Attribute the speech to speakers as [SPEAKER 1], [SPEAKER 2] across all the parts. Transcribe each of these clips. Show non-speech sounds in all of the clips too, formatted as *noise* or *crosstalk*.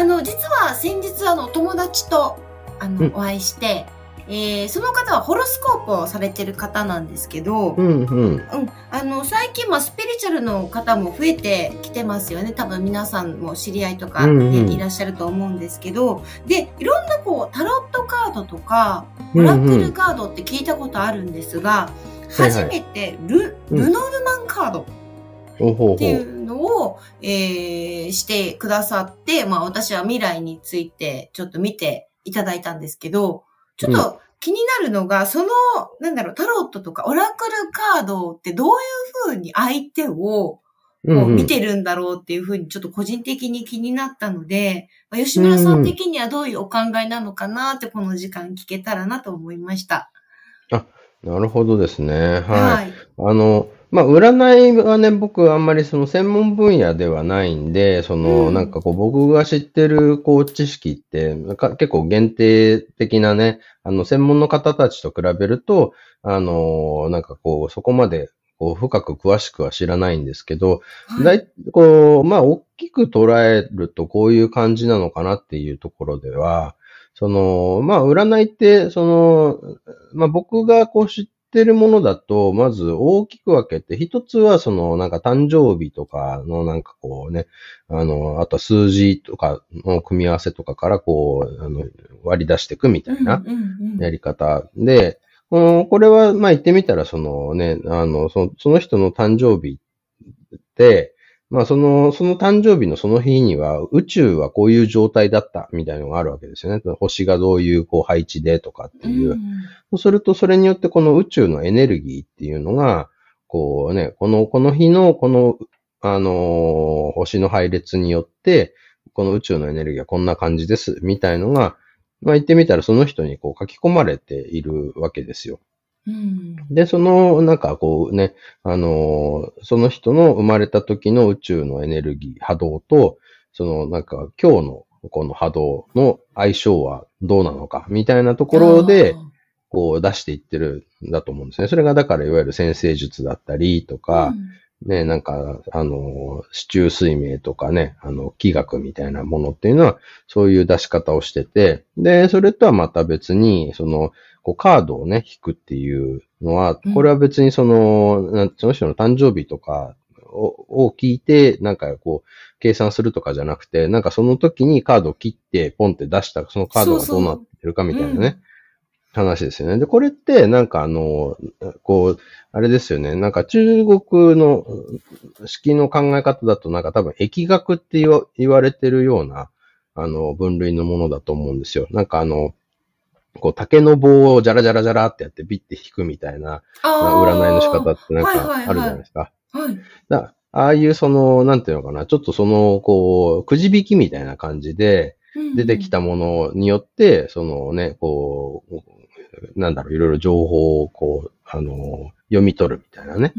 [SPEAKER 1] あの実は先日あの友達とあの、うん、お会いしてえー、その方はホロスコープをされてる方なんですけど、
[SPEAKER 2] うんうん。うん。
[SPEAKER 1] あの、最近、まあ、スピリチュアルの方も増えてきてますよね。多分皆さんも知り合いとか、ね、うんうん、いらっしゃると思うんですけど、で、いろんなこう、タロットカードとか、オラクルカードって聞いたことあるんですが、うんうん、初めてル、ルノルマンカード。っていうのを、えー、してくださって、まあ私は未来についてちょっと見ていただいたんですけど、ちょっと気になるのが、その、なんだろう、タロットとかオラクルカードってどういうふうに相手を見てるんだろうっていうふうにちょっと個人的に気になったので、まあ、吉村さん的にはどういうお考えなのかなってこの時間聞けたらなと思いました。
[SPEAKER 2] あ、なるほどですね。はい。はい、あの、まあ、占いはね、僕あんまりその専門分野ではないんで、その、うん、なんかこう僕が知ってるこう知識って結構限定的なね、あの専門の方たちと比べると、あの、なんかこうそこまでこう深く詳しくは知らないんですけど、はい、こう、まあ大きく捉えるとこういう感じなのかなっていうところでは、その、まあ占いって、その、まあ僕がこう知ってってるものだと、まず大きく分けて、一つはそのなんか誕生日とかのなんかこうね、あの、あとは数字とかの組み合わせとかからこう、あの、割り出していくみたいなやり方。で、これはまあ言ってみたらそのね、あの、その人の誕生日って、まあその、その誕生日のその日には宇宙はこういう状態だったみたいなのがあるわけですよね。星がどういうこう配置でとかっていう。うん、そうするとそれによってこの宇宙のエネルギーっていうのが、こうね、この、この日のこの、あのー、星の配列によって、この宇宙のエネルギーはこんな感じですみたいのが、まあ言ってみたらその人にこう書き込まれているわけですよ。で、その、なんかこうね、あの、その人の生まれた時の宇宙のエネルギー、波動と、そのなんか今日のこの波動の相性はどうなのか、みたいなところで、こう出していってるんだと思うんですね。それがだからいわゆる先生術だったりとか、うん、ね、なんか、あの、市中水明とかね、あの、気学みたいなものっていうのは、そういう出し方をしてて、で、それとはまた別に、その、こうカードをね、引くっていうのは、これは別にその、うん、その人の誕生日とかをを聞いて、なんかこう、計算するとかじゃなくて、なんかその時にカードを切って、ポンって出したそのカードがどうなってるかみたいなね、話ですよね。で、これって、なんかあの、こう、あれですよね。なんか中国の式の考え方だと、なんか多分疫学って言われてるような、あの、分類のものだと思うんですよ。なんかあの、こう、竹の棒をジャラジャラジャラってやってビッて引くみたいな、まあ、占いの仕方ってなんかあるじゃないですか。
[SPEAKER 1] はい。
[SPEAKER 2] だああいうその、なんていうのかな、ちょっとその、こう、くじ引きみたいな感じで、出てきたものによって、そのね、こう、なんだろう、いろいろ情報をこう、あの、読み取るみたいなね、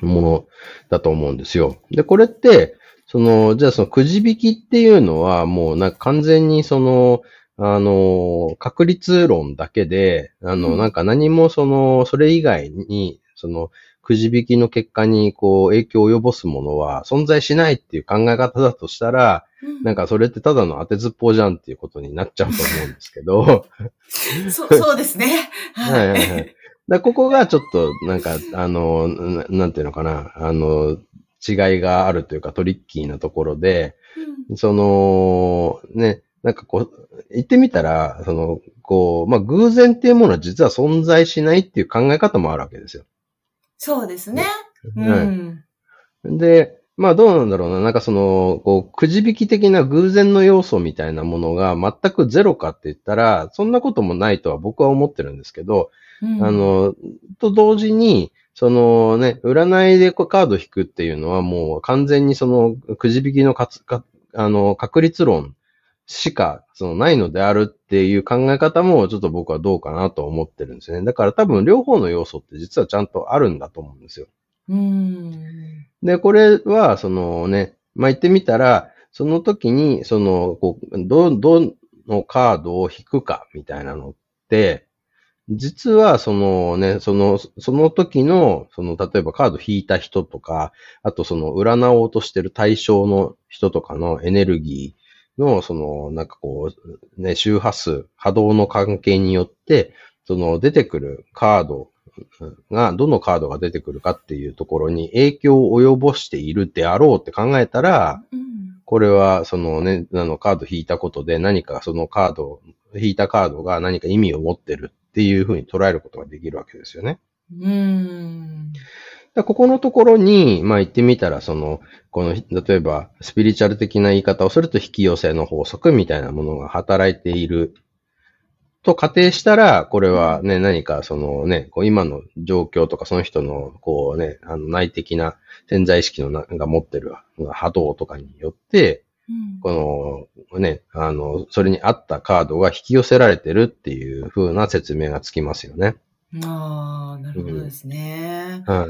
[SPEAKER 2] ものだと思うんですよ。で、これって、その、じゃあそのくじ引きっていうのはもうなんか完全にその、あの、確率論だけで、あの、なんか何もその、それ以外に、その、くじ引きの結果にこう影響を及ぼすものは存在しないっていう考え方だとしたら、うん、なんかそれってただの当てずっぽうじゃんっていうことになっちゃうと思うんですけど。
[SPEAKER 1] そう、そうですね。
[SPEAKER 2] はい *laughs* はいはい。だここがちょっとなんか、あのな、なんていうのかな、あの、違いがあるというかトリッキーなところで、うん、その、ね、なんかこう、言ってみたら、その、こう、まあ、偶然っていうものは実は存在しないっていう考え方もあるわけですよ。
[SPEAKER 1] そうですね。うん。
[SPEAKER 2] で、まあどうなんだろうな。なんかその、こう、くじ引き的な偶然の要素みたいなものが全くゼロかって言ったら、そんなこともないとは僕は思ってるんですけど、うん、あの、と同時に、そのね、占いでカード引くっていうのはもう完全にそのくじ引きのかつか、あの、確率論しか、そのないのであるっていう考え方もちょっと僕はどうかなと思ってるんですね。だから多分両方の要素って実はちゃんとあるんだと思うんですよ。
[SPEAKER 1] うん。
[SPEAKER 2] で、これは、そのね、まあ、言ってみたら、その時に、その、こう、ど、どのカードを引くかみたいなのって、実は、そのね、その、その時の、その、例えばカード引いた人とか、あとその、占おうとしてる対象の人とかのエネルギーの、その、なんかこう、ね、周波数、波動の関係によって、その、出てくるカードが、どのカードが出てくるかっていうところに影響を及ぼしているであろうって考えたら、うん、これは、そのね、あの、カード引いたことで何かそのカード、引いたカードが何か意味を持ってるっていうふうに捉えることができるわけですよね。
[SPEAKER 1] うん。
[SPEAKER 2] ここのところに、まあ言ってみたら、その、この、例えば、スピリチュアル的な言い方をすると引き寄せの法則みたいなものが働いていると仮定したら、これはね、何かそのね、こう今の状況とかその人のこうね、あの内的な潜在意識のなが持ってる波動とかによって、うん、このね、あの、それに合ったカードが引き寄せられてるっていう風な説明がつきますよね。
[SPEAKER 1] ああ、なるほどですね。
[SPEAKER 2] うん、はい。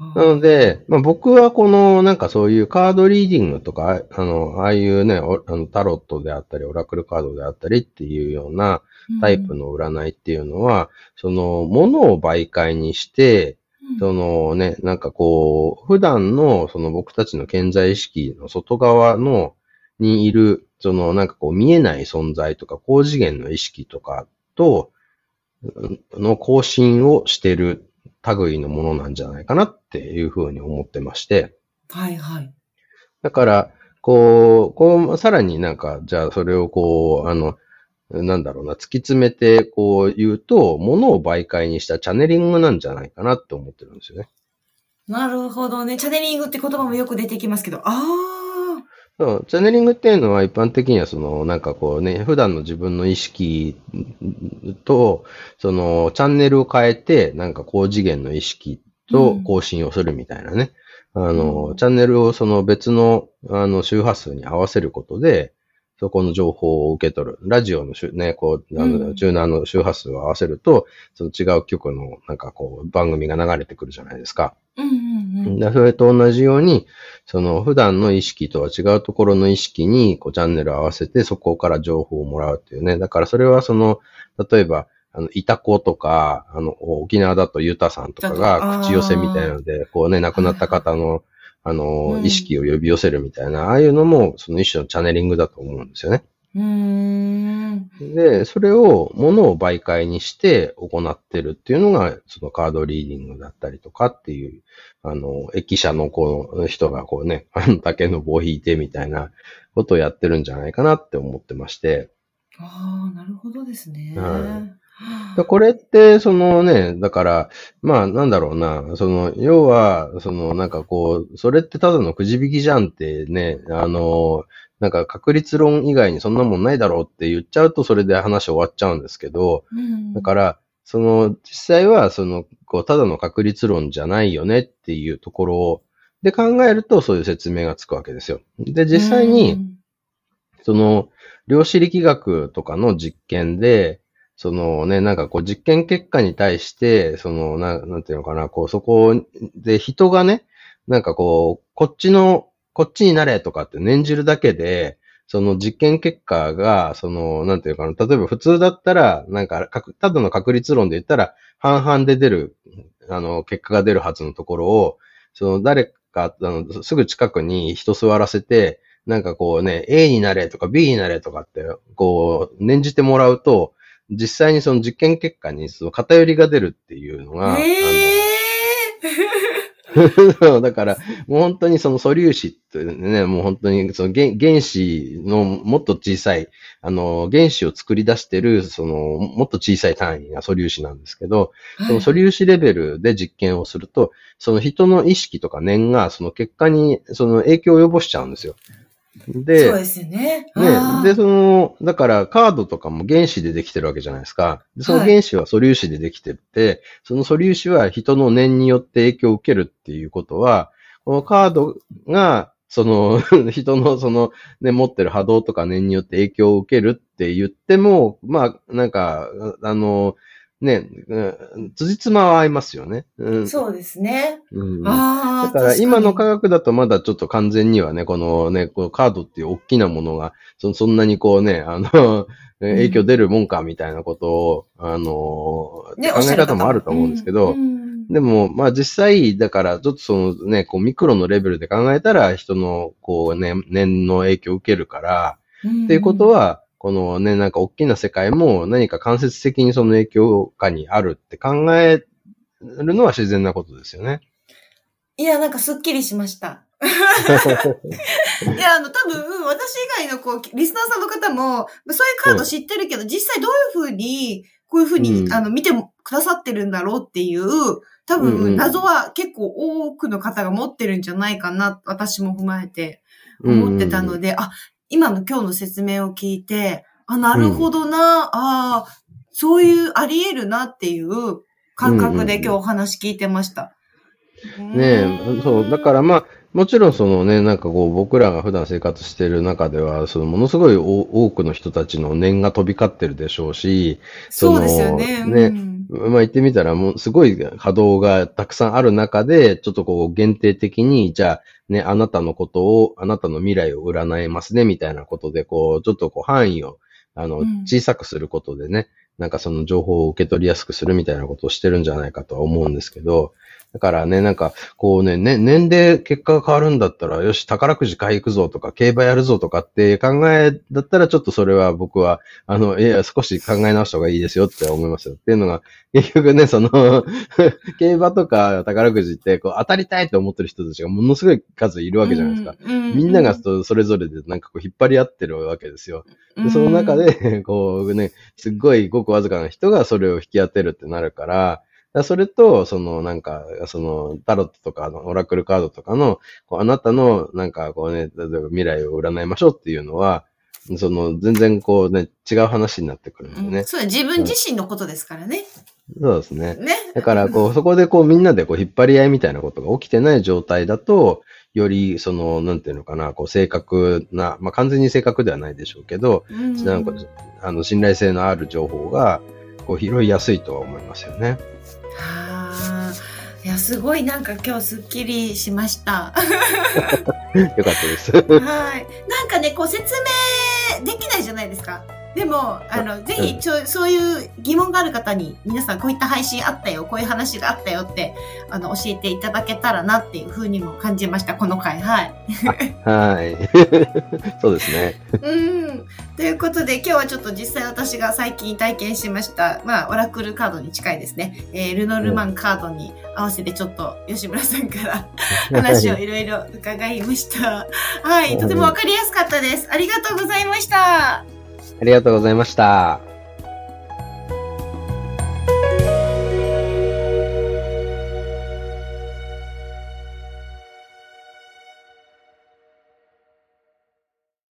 [SPEAKER 2] なので、まあ、僕はこのなんかそういうカードリーディングとか、あの、ああいうね、あのタロットであったり、オラクルカードであったりっていうようなタイプの占いっていうのは、うん、その、ものを媒介にして、そのね、なんかこう、普段のその僕たちの健在意識の外側の、にいる、そのなんかこう見えない存在とか高次元の意識とかと、の更新をしてる類のものなんじゃないかなっていうふうに思ってまして。
[SPEAKER 1] はいはい。
[SPEAKER 2] だから、こう、こう、さらになんか、じゃあそれをこう、あの、なんだろうな、突き詰めてこう言うと、ものを媒介にしたチャネリングなんじゃないかなって思ってるんですよね。
[SPEAKER 1] なるほどね。チャネリングって言葉もよく出てきますけど、ああ。
[SPEAKER 2] そう、チャネリングっていうのは一般的にはその、なんかこうね、普段の自分の意識と、その、チャンネルを変えて、なんか高次元の意識と更新をするみたいなね。うん、あの、チャンネルをその別の、あの、周波数に合わせることで、そこの情報を受け取る。ラジオのね、こう、あの、チューナーの周波数を合わせると、その違う曲の、なんかこう、番組が流れてくるじゃないですか。
[SPEAKER 1] うんうんうん。
[SPEAKER 2] それと同じように、その普段の意識とは違うところの意識にこうチャンネルを合わせてそこから情報をもらうっていうね。だからそれはその、例えば、あの、いた子とか、あの、沖縄だとゆたさんとかが口寄せみたいなので、こうね、亡くなった方の、あの、意識を呼び寄せるみたいな、ああいうのも、その一種のチャネリングだと思うんですよね。で、それを、ものを媒介にして行ってるっていうのが、そのカードリーディングだったりとかっていう、あの、駅舎のこの人がこうね、あの竹の棒を引いてみたいなことをやってるんじゃないかなって思ってまして。
[SPEAKER 1] ああ、なるほどですね。
[SPEAKER 2] はいこれって、そのね、だから、まあ、なんだろうな、その、要は、その、なんかこう、それってただのくじ引きじゃんってね、あの、なんか確率論以外にそんなもんないだろうって言っちゃうとそれで話終わっちゃうんですけど、うん、だから、その、実際は、その、こう、ただの確率論じゃないよねっていうところを、で考えるとそういう説明がつくわけですよ。で、実際に、その、量子力学とかの実験で、そのね、なんかこう実験結果に対して、その、ななんていうのかな、こうそこで人がね、なんかこう、こっちのこっちになれとかって念じるだけで、その実験結果が、その、なんていうかな、例えば普通だったら、なんか、ただの確率論で言ったら、半々で出る、あの、結果が出るはずのところを、その誰か、あの、すぐ近くに人座らせて、なんかこうね、A になれとか B になれとかって、こう、念じてもらうと、実際にその実験結果にその偏りが出るっていうのが、
[SPEAKER 1] えー、*laughs*
[SPEAKER 2] だから、もう本当にその素粒子ってね、もう本当にその原原子のもっと小さい、あの、原子を作り出してる、その、もっと小さい単位が素粒子なんですけど、その素粒子レベルで実験をすると、その人の意識とか念が、その結果に、その影響を及ぼしちゃうんですよ。
[SPEAKER 1] で、そうですよね。
[SPEAKER 2] ね。で、その、だからカードとかも原子でできてるわけじゃないですか。その原子は素粒子でできてて、はい、その素粒子は人の念によって影響を受けるっていうことは、このカードが、その、*laughs* 人のその、ね、持ってる波動とか念によって影響を受けるって言っても、まあ、なんか、あの、ね、うん、辻褄は合いますよね。
[SPEAKER 1] うん、そうですね。
[SPEAKER 2] うん、あだから今の科学だとまだちょっと完全にはね、このね、このカードっていう大きなものが、そそんなにこうね、あの、影響出るもんかみたいなことを、あの、ね、考え方もあると思うんですけど、でも、まあ実際、だから、ちょっとそのね、こうミクロのレベルで考えたら、人の、こうね、念の影響を受けるから、っていうことは、このね、なんか大きな世界も何か間接的にその影響下にあるって考えるのは自然なことですよね。
[SPEAKER 1] いや、なんかすっきりしました。*laughs* いや、あの、多分、私以外の、こう、リスナーさんの方も、そういうカード知ってるけど、うん、実際どういうふうに、こういうふうに、うん、あの、見てもくださってるんだろうっていう、多分、謎は結構多くの方が持ってるんじゃないかな、私も踏まえて思ってたので、うん、あ、今の今日の説明を聞いて、あ、なるほどな、うん、ああ、そういうあり得るなっていう感覚で今日お話聞いてました。
[SPEAKER 2] ねえ、そう、だからまあ、もちろんそのね、なんかこう僕らが普段生活している中では、そのものすごい多くの人たちの念が飛び交ってるでしょうし、
[SPEAKER 1] そうですよね。
[SPEAKER 2] ね、うん、まあ言ってみたらもうすごい波動がたくさんある中で、ちょっとこう限定的に、じゃあね、あなたのことを、あなたの未来を占えますね、みたいなことで、こう、ちょっとこう範囲を、あの、小さくすることでね、うん、なんかその情報を受け取りやすくするみたいなことをしてるんじゃないかとは思うんですけど、だからね、なんか、こうね、ね、年齢結果が変わるんだったら、よし、宝くじ買い行くぞとか、競馬やるぞとかって考えだったら、ちょっとそれは僕は、あの、いや、少し考え直した方がいいですよって思いますよ。っていうのが、*laughs* 結局ね、その *laughs* 競馬とか宝くじって、こう、当たりたいと思ってる人たちがものすごい数いるわけじゃないですか。みんながそれぞれでなんかこう、引っ張り合ってるわけですよ。でその中で、こうね、すっごいごくわずかな人がそれを引き当てるってなるから、だそれと、そのなんか、そのタロットとかのオラクルカードとかの、こうあなたのなんかこうね、例えば未来を占いましょうっていうのは、その全然こうね、違う話になってくるんでね。うん、
[SPEAKER 1] そう自分自身のことですからね。
[SPEAKER 2] そうですね。ね。だからこう、そこでこうみんなでこう引っ張り合いみたいなことが起きてない状態だと、より、その、なんていうのかな、こう、正確な、まあ、完全に正確ではないでしょうけど、うん、なんか、あの、信頼性のある情報が、こう、拾いやすいとは思いますよね。
[SPEAKER 1] ああ、いや、すごいなんか今日すっきりしました。*laughs*
[SPEAKER 2] よかったです。
[SPEAKER 1] はい。なんかね、こう説明できないじゃないですか。でも、あの、ぜひ、ちょ、そういう疑問がある方に、皆さんこういった配信あったよ、こういう話があったよって、あの、教えていただけたらなっていうふうにも感じました、この回。はい。
[SPEAKER 2] はい。*laughs* そうですね。
[SPEAKER 1] うん。ということで、今日はちょっと実際私が最近体験しました、まあ、オラクルカードに近いですね。えー、ルノルマンカードに合わせてちょっと吉村さんから *laughs* 話をいろいろ伺いました。はい。とてもわかりやすかったです。ありがとうございました。
[SPEAKER 2] ありがとうございました。